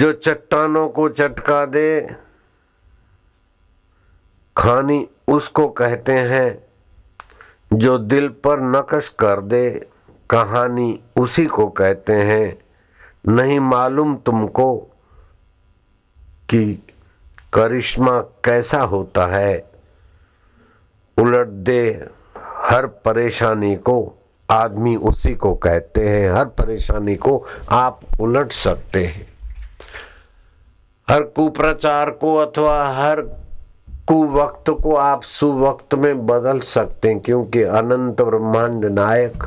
जो चट्टानों को चटका दे, खानी उसको कहते हैं जो दिल पर नकश कर दे, कहानी उसी को कहते हैं। नहीं मालूम तुमको कि करिश्मा कैसा होता है। उलट दे हर परेशानी को, आदमी उसी को कहते हैं, हर परेशानी को आप उलट सकते हैं। हर कुप्रचार को अथवा हर कुवक्त को आप सुवक्त में बदल सकते हैं, क्योंकि अनंत ब्रह्मांड नायक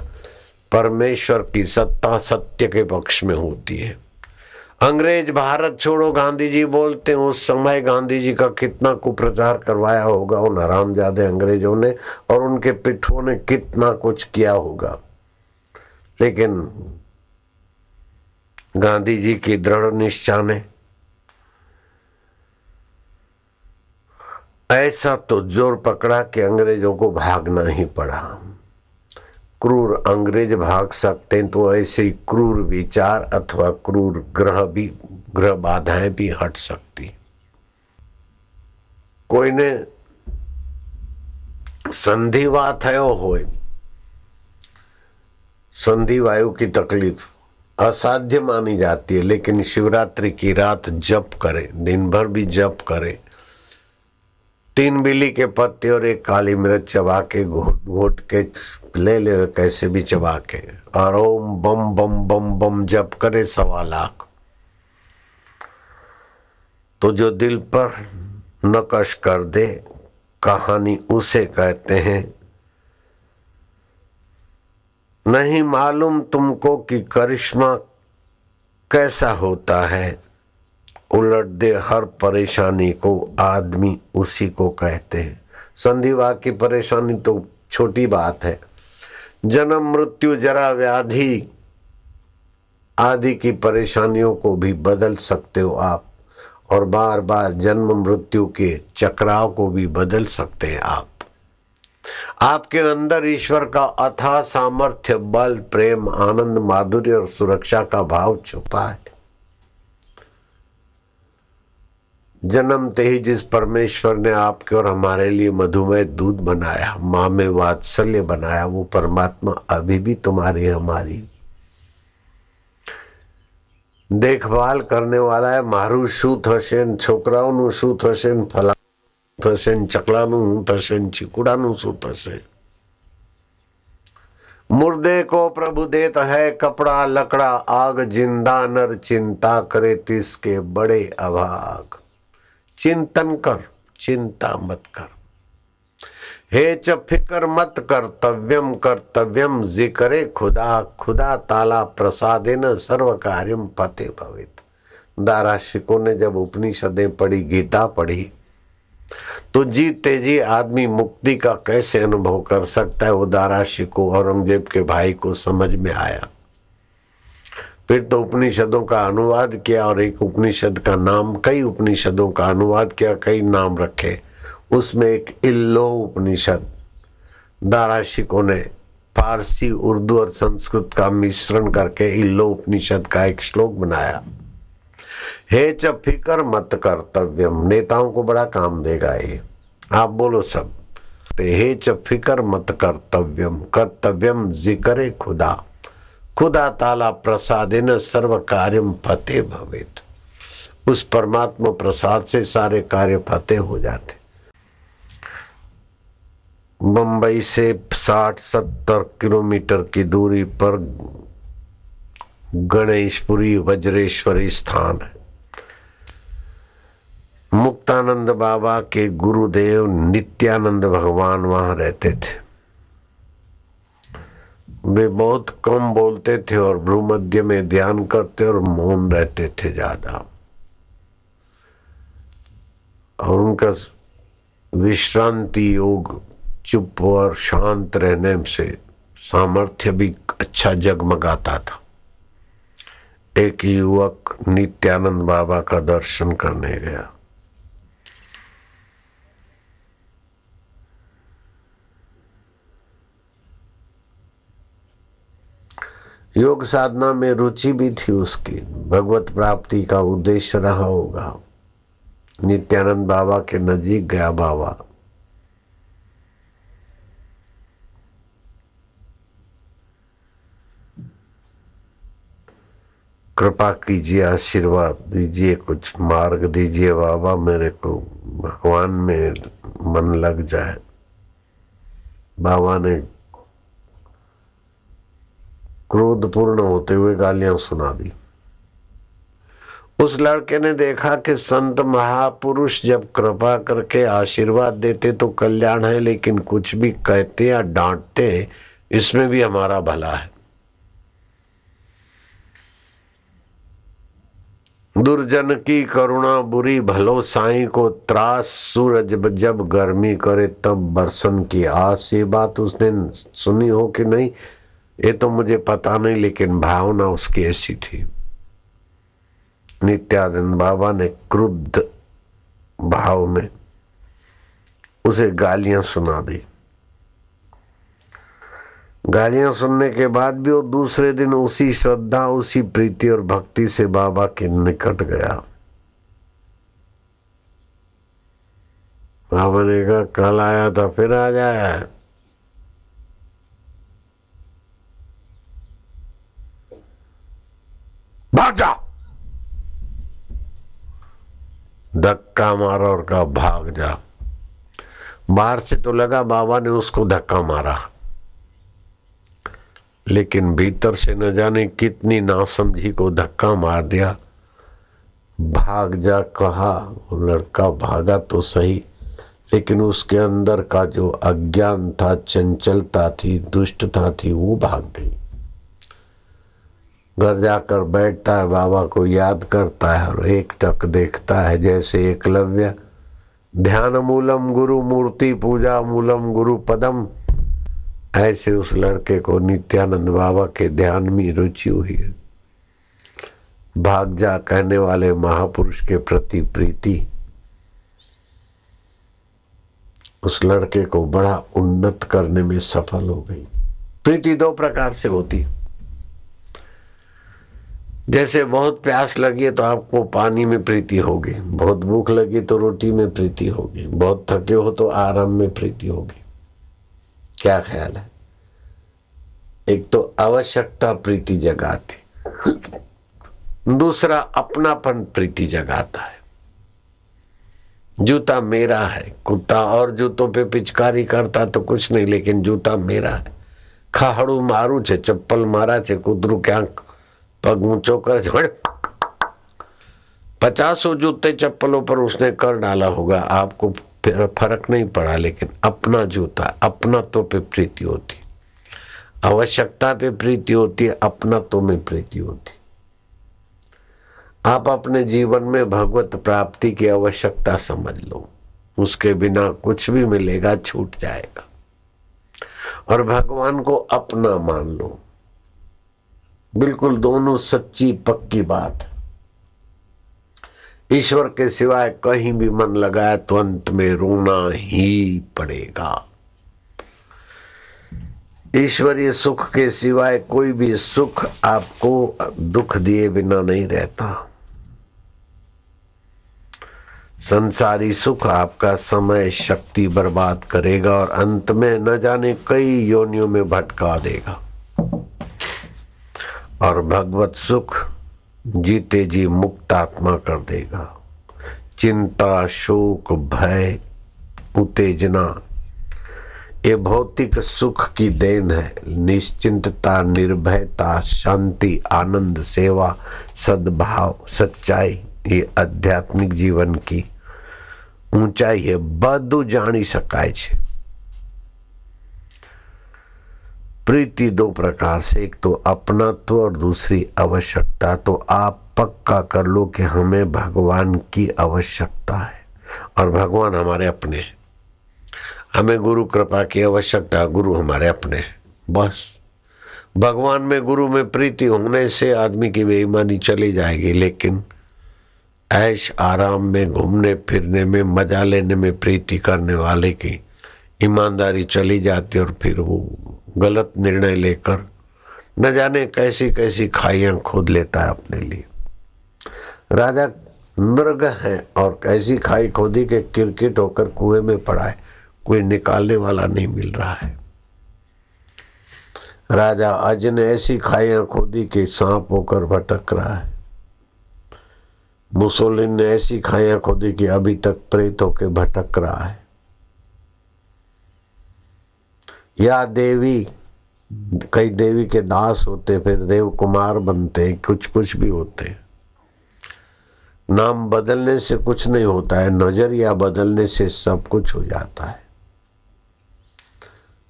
परमेश्वर की सत्ता सत्य के पक्ष में होती है। अंग्रेज़ भारत छोड़ो, गांधी जी बोलते हैं, उस समय गांधी जी का कितना कुप्रचार करवाया होगा, उन हरामजादे अंग्रेज़ों ने और उनके पिठों ने कितना कुछ किया होगा। लेकिन गांधी जी की दृढ़ निश्चा ने ऐसा तो ज़ोर पकड़ा कि अंग्रेज़ों को भागना ही पड़ा। क्रूर अंग्रेज़ भाग सकते हैं तो ऐसे ही क्रूर विचार अथवा क्रूर ग्रह भी, ग्रह बाधाएँ भी हट सकती। कोई ने संधिवा थयो हो संधि वायु की तकलीफ़ असाध्य मानी जाती है, लेकिन शिवरात्रि की रात जप करे, दिन भर भी जप करे तीन बिल्ली के पत्ते और एक काली मिर्च चबा के घोट घोट के ले ले, कैसे भी चबा के। और ओम बम बम बम बम जप करे सवा लाख। तो जो दिल पर नकश कर दे, कहानी उसे कहते हैं। नहीं मालूम तुमको कि करिश्मा कैसा होता है। उलट दे हर परेशानी को आदमी उसी को कहते हैं। संधिवा की परेशानी तो छोटी बात है। जन्म, मृत्यु, जरा व्याधि आदि की परेशानियों को भी बदल सकते हो आप, और बार बार जन्म, मृत्यु के चक्राव को भी बदल सकते हैं आप। आपके अंदर ईश्वर का अथा सामर्थ्य, बल, प्रेम, आनंद, माधुर्य और सुरक्षा का भाव छुपा है। जन्मते ही जिस परमेश्वर ने आपके और हमारे लिए मधुमेह दूध बनाया माँ में वात्सल्य बनाया वो परमात्मा अभी भी तुम्हारी हमारी देखभाल करने वाला है મારું શું થશે છોકરાઓનું શું થશે ફલા થશે ચકલાનું થશે ચીકુડાનું શું થશે मुर्दे को प्रभु देत है कपड़ा लकड़ा आग जिंदा नर चिंता करे तिसके बड़े अभाग चिंतन कर, चिंता मत कर। हे च फिकर मत कर्तव्यम कर्तव्यम जिक्रे खुदा खुदा ताला प्रसादेन सर्व कार्यम फते भवित। दाराशिकों ने जब उपनिषदें पढ़ी, गीता पढ़ी तो जी आदमी मुक्ति का कैसे अनुभव कर सकता है वो दाराशिको औरंगज़ेब के भाई को समझ में आया। फिर तो उपनिषदों का अनुवाद किया और एक उपनिषद का नाम, कई उपनिषदों का अनुवाद किया, कई नाम रखे। उसमें एक इल्लो उपनिषद, दाराशिकों ने फारसी, उर्दू और संस्कृत का मिश्रण करके इल्लो उपनिषद का एक श्लोक बनाया। हे च फिकर मत कर्तव्यम, नेताओं को बड़ा काम देगा ये। आप बोलो सब। हे च फिकर मत कर्तव्यम कर्तव्यम जिक्रे खुदा। खुदा ताला प्रसाद प्रसादेन सर्व कार्यम फतेह भवेत। उस परमात्मा प्रसाद से सारे कार्य फतेह हो जाते। बंबई से साठ सत्तर किलोमीटर की दूरी पर गणेशपुरी वज्रेश्वरी स्थान है। मुक्तानंद बाबा के गुरुदेव नित्यानंद भगवान वहाँ रहते थे। वे बहुत कम बोलते थे और भ्रूमध्य में ध्यान करते और मौन रहते थे ज़्यादा। और उनका विश्रांति योग चुप और शांत रहने से सामर्थ्य भी अच्छा जगमगाता था। एक युवक नित्यानंद बाबा का दर्शन करने गया। योग साधना में रुचि भी थी उसकी। भगवत प्राप्ति का उद्देश्य रहा होगा। नित्यानंद बाबा के नजीक गया बाबा। कृपा कीजिए, आशीर्वाद दीजिए, कुछ मार्ग दीजिए बाबा, मेरे को भगवान में मन लग जाए। बाबा ने क्रोधपूर्ण होते हुए गालियाँ सुना दी। उस लड़के ने देखा कि संत महापुरुष जब कृपा करके आशीर्वाद देते तो कल्याण है, लेकिन कुछ भी कहते या डांटते, इसमें भी हमारा भला है। दुर्जन की करुणा बुरी, भलो साई को त्रास, सूरज जब गर्मी करे, तब बरसन की आस। ये बात उसने सुनी हो कि नहीं? ये तो मुझे पता नहीं, लेकिन भावना उसकी ऐसी थी। नित्यानंद बाबा ने क्रुद्ध भाव में उसे गालियाँ सुना दी। गालियाँ सुनने के बाद भी वो दूसरे दिन उसी श्रद्धा, उसी प्रीति और भक्ति से बाबा के निकट गया। बाबा ने कहा, कल आया था, फिर आ जाया भाग। जा धक्का मारा और कहा, भाग जा। बाहर से तो लगा बाबा ने उसको धक्का मारा। लेकिन भीतर से न जाने कितनी नासमझी को धक्का मार दिया। भाग जा कहा, लड़का भागा तो सही, लेकिन उसके अंदर का जो अज्ञान था, चंचलता थी दुष्टता थी, वो भाग गई। घर जाकर बैठता है, बाबा को याद करता है और एक टक देखता है जैसे एकलव्य ध्यान मूलम गुरु मूर्ति पूजा मूलम गुरु पदम। ऐसे उस लड़के को नित्यानंद बाबा के ध्यान में रुचि हुई है। भाग जा कहने वाले महापुरुष के प्रति प्रीति। उस लड़के को बड़ा उन्नत करने में सफल हो गई। प्रीति दो प्रकार से होती जैसे बहुत प्यास लगी तो आपको पानी में प्रीति होगी। बहुत भूख लगी तो रोटी में प्रीति होगी। बहुत थके हो तो आराम में प्रीति होगी। क्या ख्याल है? एक तो आवश्यकता प्रीति जगाती। दूसरा, अपनापन प्रीति जगाता है। जूता मेरा है। कुत्ता और जूतों पे पिचकारी करता तो कुछ नहीं, लेकिन जूता मेरा है। खाहड़ू मारू छे, चप्पल मारा छे, कुदरू क्या पग ऊंचो कर झड़ पचासों जूते चप्पलों पर उसने कर डाला होगा। आपको फ़र्क नहीं पड़ा, लेकिन अपना जूता, अपना तो पे प्रीति होती। आवश्यकता पे प्रीति होती है अपना तो में प्रीति होती। आप अपने जीवन में भगवत प्राप्ति की आवश्यकता समझ लो। उसके बिना कुछ भी मिलेगा, छूट जाएगा। और भगवान को अपना मान लो। बिल्कुल दोनों सच्ची, पक्की बात। ईश्वर के सिवाय कहीं भी मन लगाए तो अंत में रोना ही पड़ेगा। ईश्वरीय सुख के सिवाय कोई भी सुख आपको दुख दिए बिना नहीं रहता। संसारी सुख आपका समय, शक्ति बर्बाद करेगा और अंत में न जाने कई योनियों में भटका देगा। और भगवत सुख जीते जी मुक्त आत्मा कर देगा चिंता शोक भय उत्तेजना ये भौतिक सुख की देन है निश्चिंतता निर्भयता शांति आनंद सेवा सद्भाव सच्चाई ये आध्यात्मिक जीवन की ઊંચાઈ એ બધું જાણી શકાય છે प्रीति दो प्रकार से, एक तो अपनात्व और दूसरी आवश्यकता। तो आप पक्का कर लो कि हमें भगवान की आवश्यकता है और भगवान हमारे अपने हैं। हमें गुरु कृपा की आवश्यकता, गुरु हमारे अपने हैं। बस। भगवान में गुरु में प्रीति होने से आदमी की बेईमानी चली जाएगी, लेकिन ऐश आराम में, घूमने फिरने में, मज़ा लेने में प्रीति करने वाले की ईमानदारी चली जाती और फिर वो गलत निर्णय लेकर न जाने कैसी कैसी खाइयाँ खोद लेता है अपने लिए। राजा नृग है और कैसी खाई खोदी के क्रिकेट होकर कुएँ में पड़ा है। कोई निकालने वाला नहीं मिल रहा है। राजा अज ने ऐसी खाइयाँ खोदी कि सांप होकर भटक रहा है। मुसोलिन ने ऐसी खाइयाँ खोदी कि अभी तक प्रेत होकर भटक रहा है। या देवी, कई देवी के दास होते, फिर देव कुमार बनते कुछ कुछ भी होते। नाम बदलने से कुछ नहीं होता है, नज़रिया बदलने से सब कुछ हो जाता है।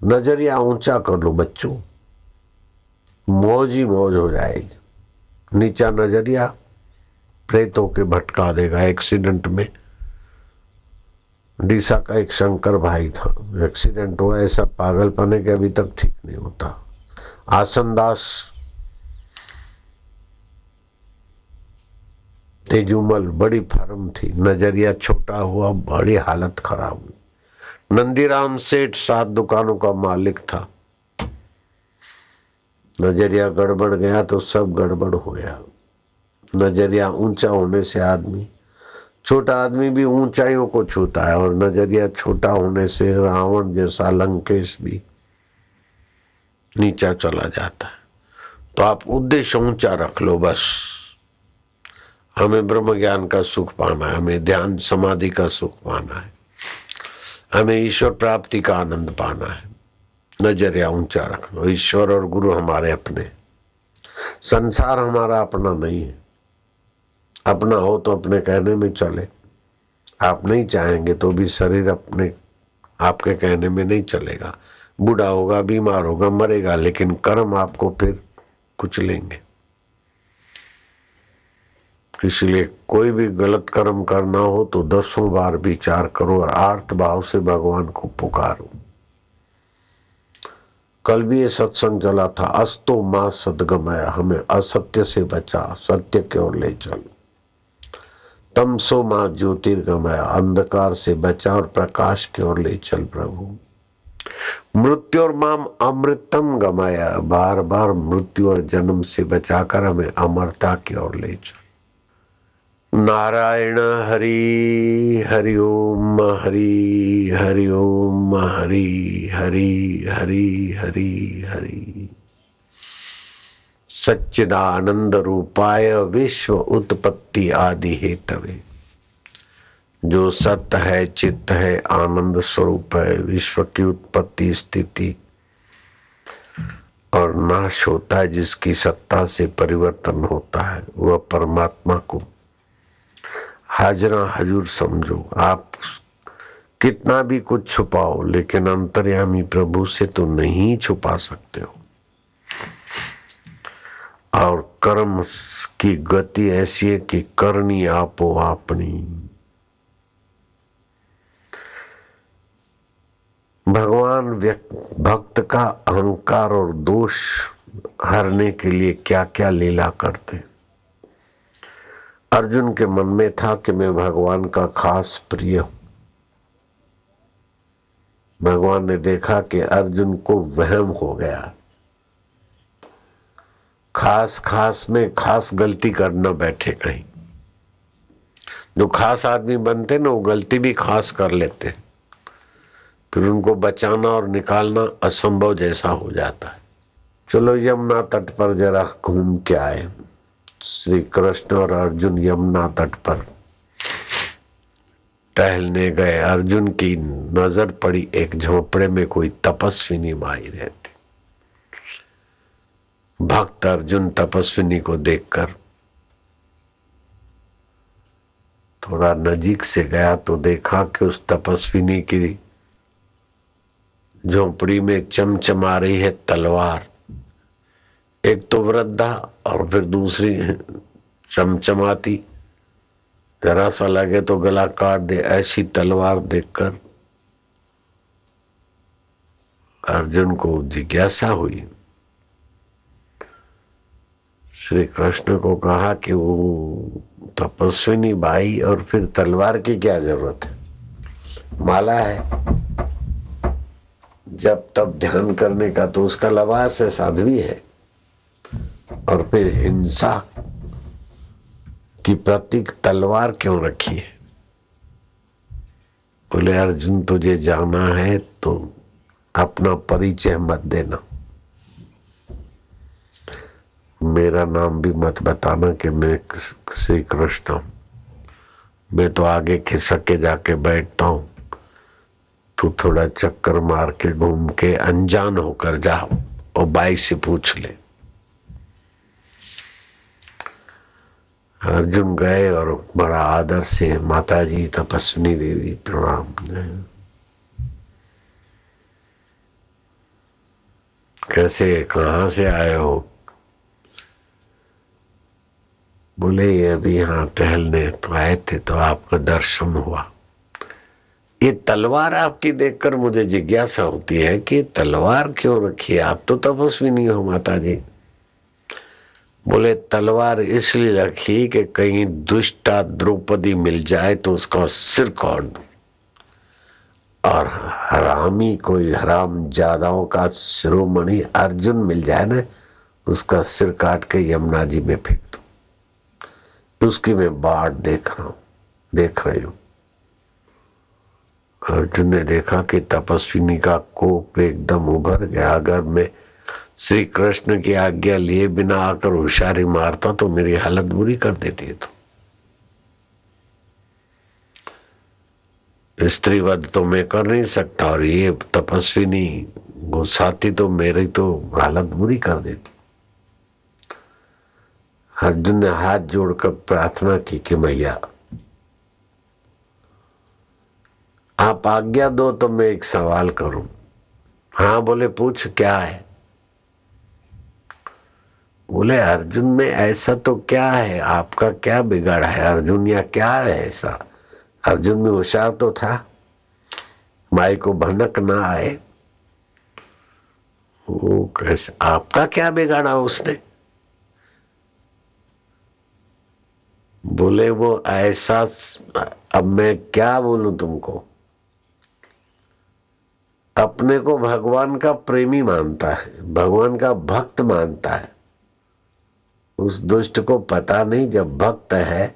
नज़रिया ऊँचा कर लो बच्चों, मौज ही मौज हो जाएगी। नीचा नज़रिया प्रेतों के भटका देगा एक्सीडेंट में। डीसा का एक शंकर भाई था। एक्सीडेंट हुआ, ऐसा पागल पने के अभी तक ठीक नहीं होता। आसनदास तेजुमल, बड़ी फर्म थी। नज़रिया छोटा हुआ, बड़ी हालत खराब। हुई नंदीराम सेठ सात दुकानों का मालिक था। नज़रिया गड़बड़ गया तो सब गड़बड़ हो गया। नज़रिया ऊँचा होने से आदमी छोटा आदमी भी ऊंचाइयों को छूता है और नज़रिया छोटा होने से रावण जैसा लंकेश भी नीचा चला जाता है। तो आप उद्देश्य ऊँचा रख लो बस। हमें ब्रह्म ज्ञान का सुख पाना है, हमें ध्यान समाधि का सुख पाना है, हमें ईश्वर प्राप्ति का आनंद पाना है। नज़रिया ऊँचा रख लो, ईश्वर और गुरु हमारे अपने। संसार हमारा अपना नहीं है। अपना हो तो अपने कहने में चले। आप नहीं चाहेंगे तो भी शरीर अपने, आपके कहने में नहीं चलेगा। बूढ़ा होगा, बीमार होगा, मरेगा, लेकिन कर्म आपको फिर कुछ लेंगे। इसलिए कोई भी गलत कर्म करना हो तो दसों बार विचार करो और आर्थ भाव से भगवान को पुकारो। कल भी ये सत्संग चला था, अस्तो माँ सदगमया, हमें असत्य से बचा, सत्य की ओर ले चलो। तमसो माँ ज्योतिर्गमया, अंधकार से बचा और प्रकाश की ओर ले चल प्रभु। मृत्यु और माम अमृतम गमाया बार बार मृत्यु और जन्म से बचाकर हमें अमरता की ओर ले चल। नारायण हरि हरि ओम, हरि हरि ओम, हरि हरि हरि हरि हरि। सच्चिदानंद रूपाय विश्व उत्पत्ति आदि हेतवे। जो सत्य है, चित्त है, आनंद स्वरूप है, विश्व की उत्पत्ति स्थिति और नाश होता है, जिसकी सत्ता से परिवर्तन होता है, वह परमात्मा को। हाजरा, हजूर समझो, आप कितना भी कुछ छुपाओ, लेकिन अंतर्यामी प्रभु से तो नहीं छुपा सकते हो। और कर्म की गति ऐसी है कि करनी आपो अपनी भगवान भक्त का अहंकार और दोष हरने के लिए क्या क्या लीला करते अर्जुन के मन में था कि मैं भगवान का खास प्रिय हूँ। भगवान ने देखा कि अर्जुन को वहम हो गया। खास खास में खास गलती करना बैठे कहीं। जो खास आदमी बनते ना, वो गलती भी खास कर लेते। फिर उनको बचाना और निकालना असंभव जैसा हो जाता है। चलो यमुना तट पर जरा घूम के आए। श्री कृष्ण और अर्जुन यमुना तट पर टहलने गए। अर्जुन की नज़र पड़ी, एक झोपड़े में कोई तपस्विनी माई रहती। भक्त अर्जुन तपस्विनी को देखकर थोड़ा नजीक से गया तो देखा कि उस तपस्विनी की झोपड़ी में चमचमा रही है तलवार। एक तो वृद्धा और फिर दूसरी चमचमाती। जरा सा लगे तो गला काट दे, ऐसी तलवार देखकर अर्जुन को जिज्ञासा हुई। श्री कृष्ण को कहा कि वो तपस्विनी बाई और फिर तलवार की क्या ज़रूरत है? माला है। जब तब ध्यान करने का तो उसका लवास है, साध्वी है। और फिर हिंसा की प्रतीक तलवार क्यों रखी है? बोले, अर्जुन, तुझे जाना है तो अपना परिचय मत देना। मेरा नाम भी मत बताना कि मैं श्री कृष्ण हूँ। मैं तो आगे खिसक के जाके बैठता हूँ। तू थोड़ा चक्कर मार के घूम के अनजान होकर जा और बाई से पूछ ले। अर्जुन गए और बड़ा आदर से माता जी तपस्विनी देवी प्रणाम। कैसे, कहाँ से आए हो? बोले, ये अभी यहाँ टहलने तो आए थे तो आपका दर्शन हुआ। ये तलवार आपकी देखकर मुझे जिज्ञासा होती है कि तलवार क्यों रखी है? आप तो तपस्वी नहीं हो माता जी बोले, तलवार इसलिए रखी कि कहीं दुष्टा द्रौपदी मिल जाए तो उसका सिर काट दू। और हरामी कोई हराम जादाओं का शिरोमणि अर्जुन मिल जाए ना, उसका सिर काट के यमुना जी में फेंक दू। उसकी मैं बाट देख रहा हूँ, देख रही हूँ। अर्जुन ने देखा कि तपस्विनी का कोप एकदम उभर गया। अगर मैं श्री कृष्ण की आज्ञा लिए बिना आकर होशियारी मारता तो मेरी हालत बुरी कर देती है तो। स्त्रीवध तो मैं कर नहीं सकता और ये तपस्विनी गुस्साती तो मेरी तो हालत बुरी कर देती। अर्जुन ने हाथ जोड़कर प्रार्थना की कि मैया, आप आज्ञा दो तो मैं एक सवाल करूँ। हाँ बोले, पूछ क्या है? बोले, अर्जुन में ऐसा तो क्या है? आपका क्या बिगाड़ा है? अर्जुन, या क्या है ऐसा? अर्जुन में होशियार तो था। माई को भनक ना आए। वो कैसे आपका क्या बिगाड़ा उसने? बोले, वो ऐसा अब मैं क्या बोलूँ तुमको? अपने को भगवान का प्रेमी मानता है, भगवान का भक्त मानता है। उस दुष्ट को पता नहीं, जब भक्त है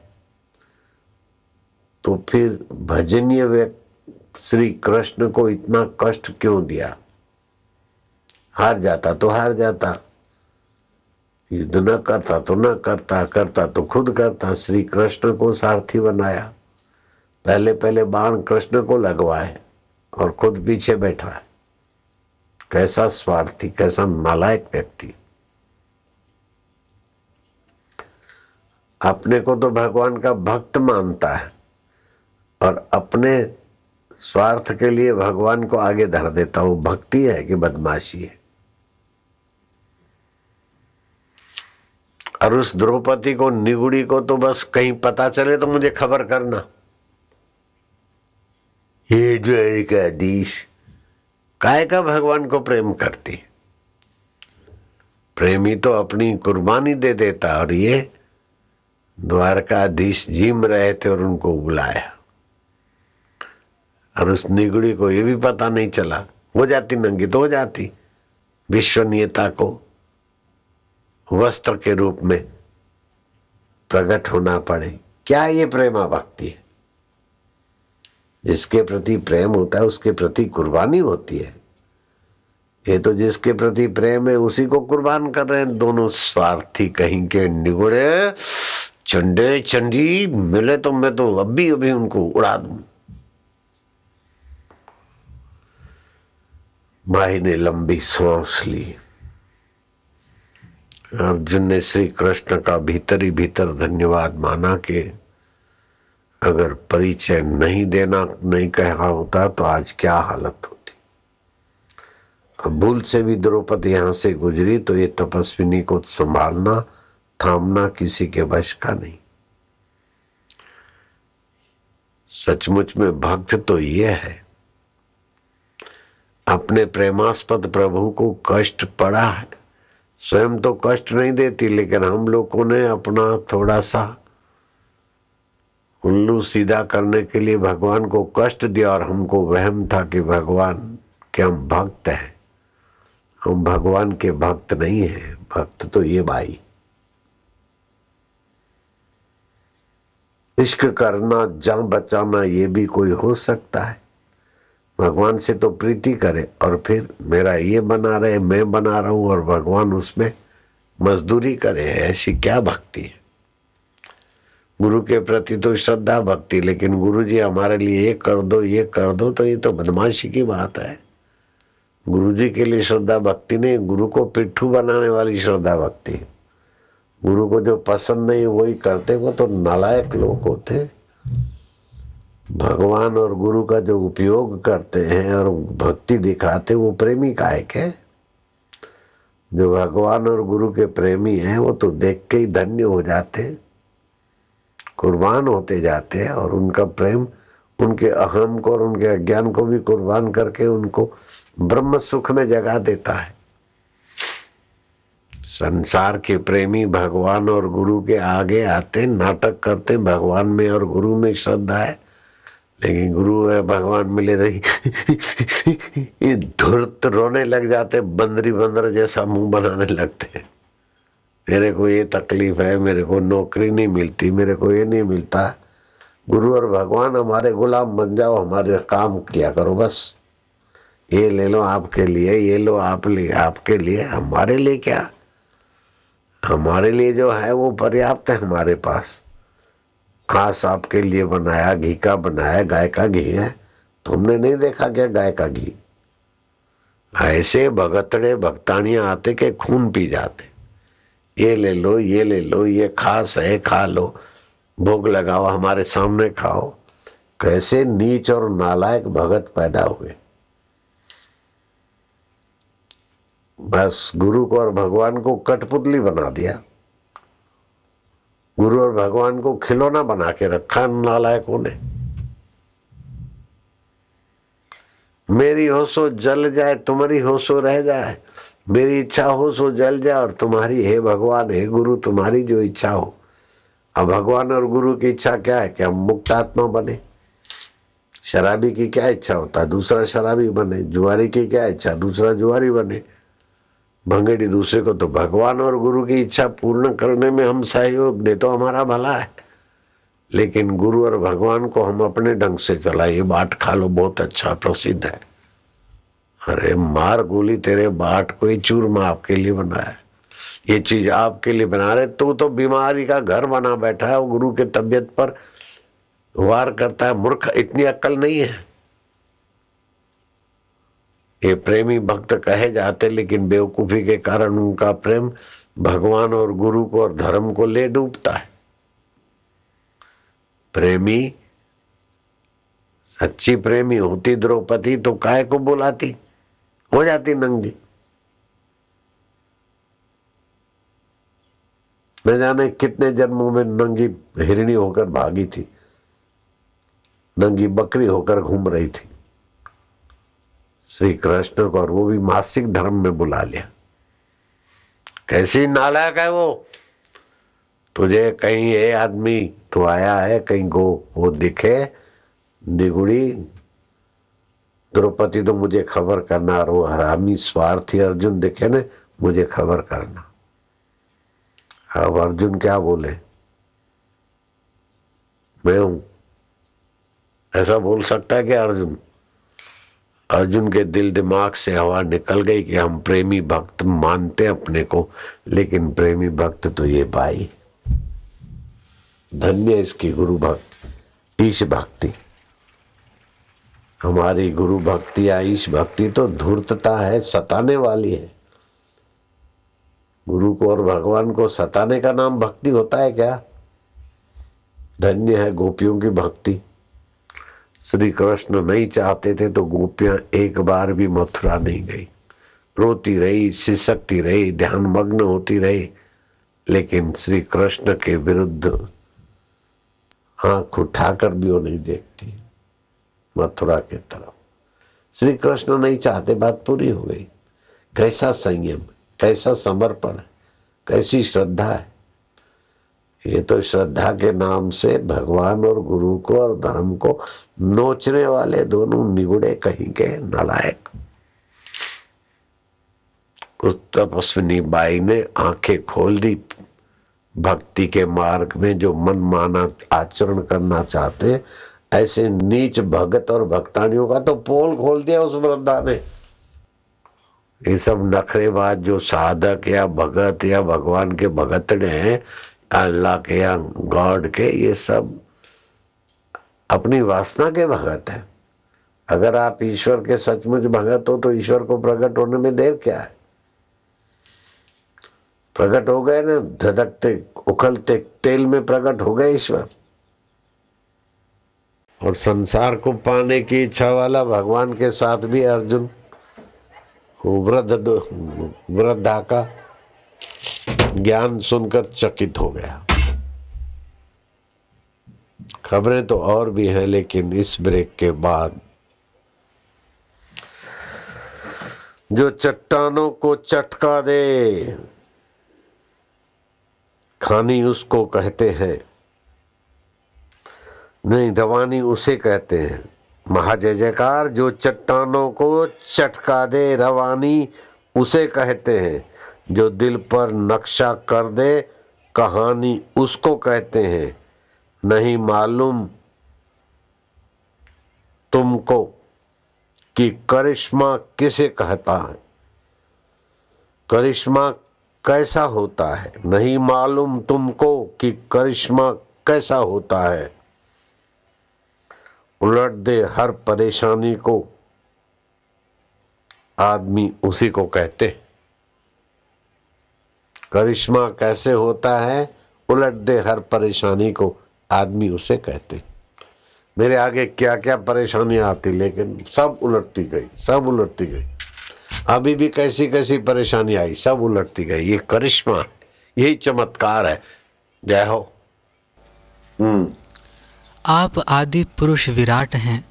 तो फिर भजनीय व्यक्ति श्री कृष्ण को इतना कष्ट क्यों दिया? हार जाता तो हार जाता। युद्ध न करता तो न करता करता तो खुद करता। श्री कृष्ण को सारथी बनाया। पहले पहले बाण कृष्ण को लगवाए और खुद पीछे बैठा है। कैसा स्वार्थी, कैसा नालायक व्यक्ति। अपने को तो भगवान का भक्त मानता है और अपने स्वार्थ के लिए भगवान को आगे धर देता। वो भक्ति है कि बदमाशी है। और उस द्रौपदी को, निगुड़ी को तो बस कहीं पता चले तो मुझे खबर करना। ये द्वारिकाधीश काय का भगवान को प्रेम करती? प्रेमी तो अपनी कुर्बानी दे देता और ये द्वारकाधीश जिम रहे थे और उनको बुलाया। और उस निगुड़ी को ये भी पता नहीं चला। हो जाती नंगी तो हो जाती। विश्वनीयता को वस्त्र के रूप में प्रकट होना पड़े। क्या ये प्रेमा भक्ति है? जिसके प्रति प्रेम होता है, उसके प्रति कुर्बानी होती है। ये तो जिसके प्रति प्रेम है, उसी को कुर्बान कर रहे हैं। दोनों स्वार्थी कहीं के निगुड़े, चंडे, चंडी, मिले तो मैं तो अभी अभी उनको उड़ा दू। माही ने लंबी सांस ली। अर्जुन ने श्री कृष्ण का भीतर ही भीतर धन्यवाद माना कि अगर परिचय नहीं देना, नहीं कहा होता तो आज क्या हालत होती? अब भूल से भी द्रौपदी यहाँ से गुजरी तो ये तपस्विनी को संभालना, थामना किसी के वश का नहीं। सचमुच में भक्त तो ये है। अपने प्रेमास्पद प्रभु को कष्ट पड़ा है। स्वयं तो कष्ट नहीं देती, लेकिन हम लोगों ने अपना थोड़ा सा उल्लू सीधा करने के लिए भगवान को कष्ट दिया और हमको वहम था कि भगवान, के हम भक्त हैं। हम भगवान के भक्त नहीं हैं। भक्त तो ये भाई। इश्क करना, जा बचाना, ये भी कोई हो सकता है। भगवान से तो प्रीति करे और फिर मेरा ये बना रहे, मैं बना रहा हूँ और भगवान उसमें मजदूरी करे, ऐसी क्या भक्ति है? गुरु के प्रति तो श्रद्धा भक्ति, लेकिन गुरु जी हमारे लिए ये कर दो, ये कर दो तो ये तो बदमाशी की बात है। गुरु जी के लिए श्रद्धा भक्ति नहीं, गुरु को पिट्ठू बनाने वाली श्रद्धा भक्ति गुरु को जो पसंद नहीं, वही करते, वो तो नालायक लोग होते भगवान और गुरु का जो उपयोग करते हैं और भक्ति दिखाते वो प्रेमी कायक है। जो भगवान और गुरु के प्रेमी हैं, वो तो देख के ही धन्य हो जाते कुर्बान होते जाते हैं और उनका प्रेम, उनके अहम को और उनके अज्ञान को भी कुर्बान करके उनको ब्रह्म सुख में जगा देता है। संसार के प्रेमी भगवान और गुरु के आगे आते, नाटक करते, भगवान में और गुरु में श्रद्धा है। लेकिन गुरु है, भगवान मिले नहीं। धुरत रोने लग जाते, बंदरी बंदर जैसा मुँह बनाने लगते मेरे को ये तकलीफ़ है, मेरे को नौकरी नहीं मिलती, मेरे को ये नहीं मिलता। गुरु और भगवान हमारे गुलाम बन जाओ, हमारे काम किया करो बस। ये ले लो आपके लिए, ये लो आप लिए आपके लिए, हमारे लिए क्या? हमारे लिए जो है, वो पर्याप्त है हमारे पास। खास आपके लिए बनाया, घी का बनाया, गाय का घी है। तुमने नहीं देखा क्या गाय का घी? ऐसे भगतड़े भक्तानियाँ आते के खून पी जाते। ये ले लो, ये ले लो, ये खास है, खा लो। भोग लगाओ, हमारे सामने खाओ। कैसे नीच और नालायक भगत पैदा हुए। बस गुरु को और भगवान को कठपुतली बना दिया। गुरु और भगवान को खिलौना बना के रखा, नालायकों ने। मेरी हो सो जल जाए, तुम्हारी हो सो रह जाए। मेरी इच्छा हो सो जल जाए और तुम्हारी, हे भगवान, हे गुरु, तुम्हारी जो इच्छा हो। अब भगवान और गुरु की इच्छा क्या है कि हम मुक्त आत्मा बने? शराबी की क्या इच्छा होता? है दूसरा शराबी बने, जुआरी की क्या इच्छा? दूसरा जुआरी बने। भंगेड़ी दूसरे को तो भगवान और गुरु की इच्छा पूर्ण करने में हम सहयोग दे तो हमारा भला है। लेकिन गुरु और भगवान को हम अपने ढंग से चलाइए, बाट खा लो, बहुत अच्छा प्रसिद्ध है। अरे मार गोली तेरे बाट को ही चूरमा आपके लिए बनाया ये चीज़ आपके लिए बना रहे, तू तो बीमारी का घर बना बैठा है वो गुरु के तबियत पर वार करता है, मूर्ख, इतनी अक्ल नहीं है। ये प्रेमी भक्त कहे जाते, लेकिन बेवकूफ़ी के कारण उनका प्रेम भगवान और गुरु को और धर्म को ले डूबता है। प्रेमी, सच्ची प्रेमी होती द्रौपदी तो काय को बुलाती? हो जाती नंगी। न जाने कितने जन्मों में नंगी हिरणी होकर भागी थी, नंगी बकरी होकर घूम रही थी। श्री कृष्ण को और वो भी मासिक धर्म में बुला लिया। कैसी नालायक है वो? तुझे कहीं ये आदमी तो आया है, कहीं को वो दिखे। निगुड़ी द्रौपदी तो मुझे खबर करना और वो हरामी स्वार्थी अर्जुन दिखे ना, मुझे खबर करना। अब अर्जुन क्या बोले? मैं हूँ। ऐसा बोल सकता है क्या अर्जुन? अर्जुन के दिल दिमाग से हवा निकल गई कि हम प्रेमी भक्त मानते अपने को, लेकिन प्रेमी भक्त तो ये भाई। धन्य इसकी गुरु भक्त, ईश भक्ति। हमारी गुरु भक्ति या ईश भक्ति तो धूर्तता है, सताने वाली है। गुरु को और भगवान को सताने का नाम भक्ति होता है क्या? धन्य है गोपियों की भक्ति। श्री कृष्ण नहीं चाहते थे तो गोपियाँ एक बार भी मथुरा नहीं गई। रोती रही, सिसकती रही ध्यान मग्न होती रही, लेकिन श्री कृष्ण के विरुद्ध आँख उठाकर भी वो नहीं देखती मथुरा के तरफ़। श्री कृष्ण नहीं चाहते, बात पूरी हो गई। कैसा संयम, कैसा समर्पण, कैसी श्रद्धा है। ये तो श्रद्धा के नाम से भगवान और गुरु को और धर्म को नोचने वाले दोनों निगुड़े कहीं के नलायक। उस तपस्विनी बाई ने आँखें खोल दी। भक्ति के मार्ग में जो मन माना आचरण करना चाहते, ऐसे नीच भगत और भक्तानियों का तो पोल खोल दिया उस वृद्धा ने। ये सब नखरेबाज जो साधक या भगत या भगवान के भगत ने अल्लाह के या गॉड के, ये सब अपनी वासना के भगत है। अगर आप ईश्वर के सचमुच भगत हो तो ईश्वर को प्रकट होने में देर क्या है? प्रकट हो गए ना, धधकते, उखलते तेल में प्रकट हो गए ईश्वर। और संसार को पाने की इच्छा वाला भगवान के साथ भी अर्जुन, वृद्ध वृद्धा का ज्ञान सुनकर चकित हो गया। खबरें तो और भी हैं, लेकिन इस ब्रेक के बाद जो चट्टानों को चटका दे, खानी उसको कहते हैं। नहीं, रवानी उसे कहते हैं। महाजय जयकार जो चट्टानों को चटका दे, रवानी उसे कहते हैं। जो दिल पर नक्शा कर दे, कहानी उसको कहते हैं। नहीं मालूम तुमको कि करिश्मा किसे कहता है। करिश्मा कैसा होता है? नहीं मालूम तुमको कि करिश्मा कैसा होता है। उलट दे हर परेशानी को, आदमी उसी को कहते करिश्मा कैसे होता है उलट दे हर परेशानी को आदमी उसे कहते मेरे आगे क्या क्या परेशानियाँ आती लेकिन सब उलटती गई सब उलटती गई। अभी भी कैसी कैसी परेशानी आई सब उलटती गई। ये करिश्मा यही चमत्कार है। जय हो। हम्म। आप आदि पुरुष विराट हैं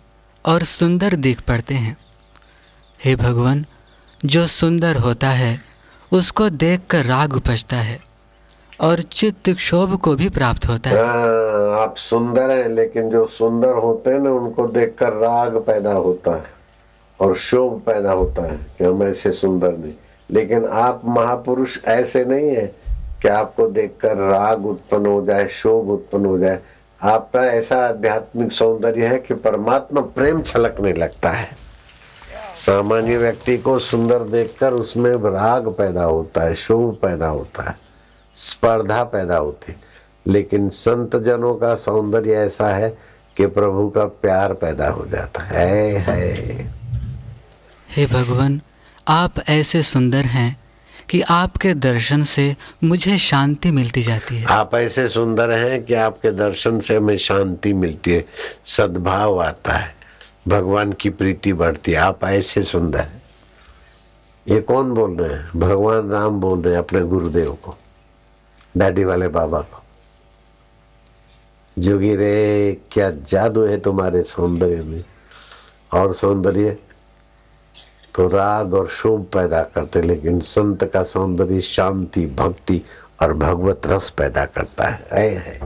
और सुंदर दिख पड़ते हैं। हे भगवान जो सुंदर होता है उसको देखकर राग उपजता है और चित्त क्षोभ को भी प्राप्त होता है। हाँ, आप सुंदर हैं लेकिन जो सुंदर होते हैं ना उनको देखकर राग पैदा होता है और शोभ पैदा होता है कि हम ऐसे सुंदर नहीं। लेकिन आप महापुरुष ऐसे नहीं है कि आपको देखकर राग उत्पन्न हो जाए शोभ उत्पन्न हो जाए। आपका ऐसा आध्यात्मिक सौंदर्य है कि परमात्मा प्रेम छलकने लगता है। सामान्य व्यक्ति को सुंदर देखकर उसमें राग पैदा होता है शोभ पैदा होता है स्पर्धा पैदा होती है। लेकिन संत जनों का सौंदर्य ऐसा है कि प्रभु का प्यार पैदा हो जाता है। है। हे भगवान आप ऐसे सुंदर हैं कि आपके दर्शन से मुझे शांति मिलती जाती है। आप ऐसे सुंदर हैं कि आपके दर्शन से हमें शांति मिलती है सद्भाव आता है। भगवान की प्रीति बढ़ती है। आप ऐसे सुंदर हैं। ये कौन बोल रहे हैं? भगवान राम बोल रहे हैं अपने गुरुदेव को दाढ़ी वाले बाबा को। जोगी रे क्या जादू है तुम्हारे सौंदर्य में? और सौंदर्य? तो राग और शोभ पैदा करते लेकिन संत का सौंदर्य शांति भक्ति और भगवत रस पैदा करता है, ऐ है।